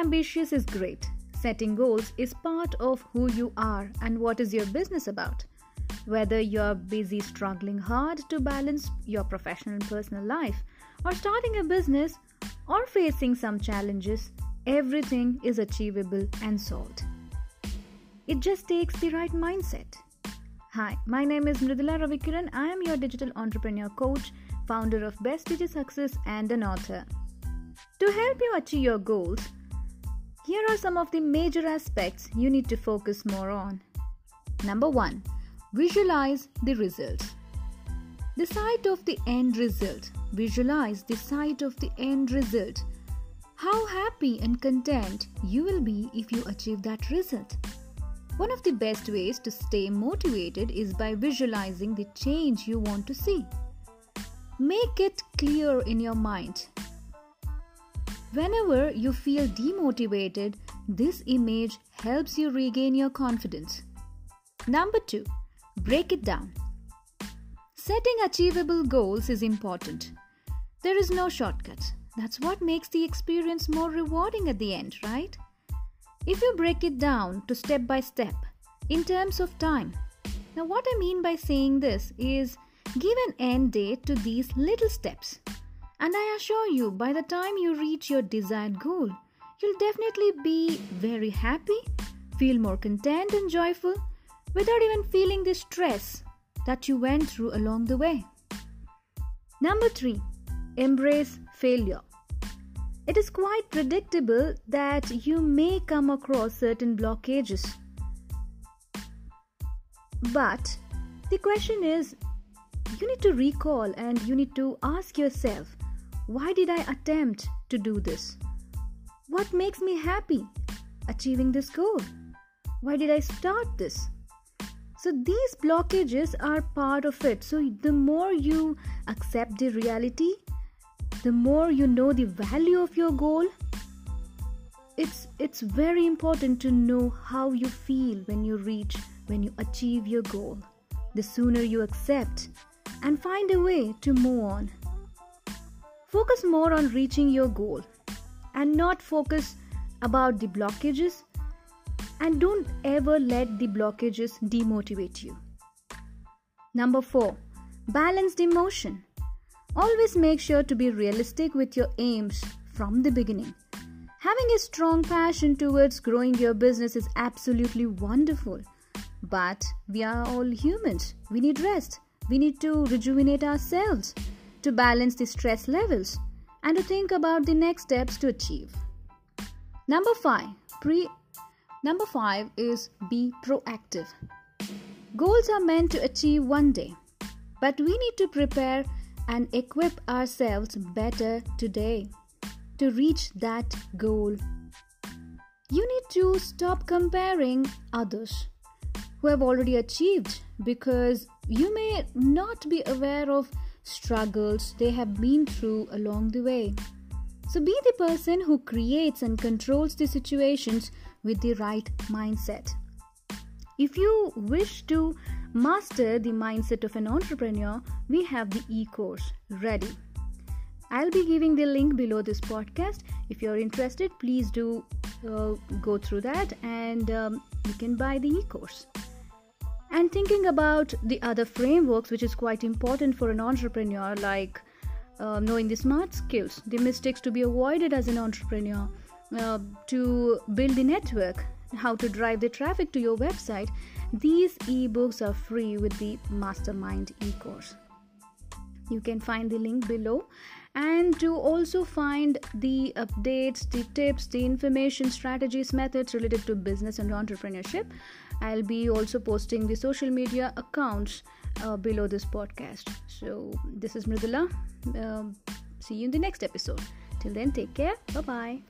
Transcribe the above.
ambitious is great. Setting goals is part of who you are and what is your business about. Whether you're busy struggling hard to balance your professional and personal life, or starting a business, or facing some challenges, everything is achievable and solved. It just takes the right mindset. Hi, my name is Mridula Ravikiran. I am your digital entrepreneur coach, founder of Best Digital Success, and an author. To help you achieve your goals, here are some of the major aspects you need to focus more on. Number one, visualize the result. The sight of the end result. Visualize the sight of the end result. How happy and content you will be if you achieve that result. One of the best ways to stay motivated is by visualizing the change you want to see. Make it clear in your mind. Whenever you feel demotivated, this image helps you regain your confidence. Number two, break it down. Setting achievable goals is important. There is no shortcut. That's what makes the experience more rewarding at the end, right? If you break it down to step by step in terms of time, now what I mean by saying this is give an end date to these little steps. And I assure you, by the time you reach your desired goal, you'll definitely be very happy, feel more content and joyful without even feeling the stress that you went through along the way. Number three, embrace failure. It is quite predictable that you may come across certain blockages. But the question is you need to recall and you need to ask yourself why did I attempt to do this? What makes me happy achieving this goal? Why did I start this? So, these blockages are part of it. So, the more you accept the reality, the more you know the value of your goal it's it's very important to know how you feel when you reach when you achieve your goal the sooner you accept and find a way to move on focus more on reaching your goal and not focus about the blockages and don't ever let the blockages demotivate you number 4 balanced emotion Always make sure to be realistic with your aims from the beginning. Having a strong passion towards growing your business is absolutely wonderful. But we are all humans. We need rest. We need to rejuvenate ourselves to balance the stress levels and to think about the next steps to achieve. Number 5, pre Number 5 is be proactive. Goals are meant to achieve one day, but we need to prepare and equip ourselves better today to reach that goal. You need to stop comparing others who have already achieved because you may not be aware of struggles they have been through along the way. So be the person who creates and controls the situations with the right mindset. If you wish to master the mindset of an entrepreneur, we have the e course ready. I'll be giving the link below this podcast. If you're interested, please do uh, go through that and um, you can buy the e course. And thinking about the other frameworks, which is quite important for an entrepreneur, like uh, knowing the smart skills, the mistakes to be avoided as an entrepreneur, uh, to build the network, how to drive the traffic to your website, these ebooks are free with the Mastermind e course. You can find the link below and to also find the updates, the tips, the information, strategies, methods related to business and entrepreneurship. I'll be also posting the social media accounts uh, below this podcast. So, this is Mridula. Um, see you in the next episode. Till then, take care. Bye bye.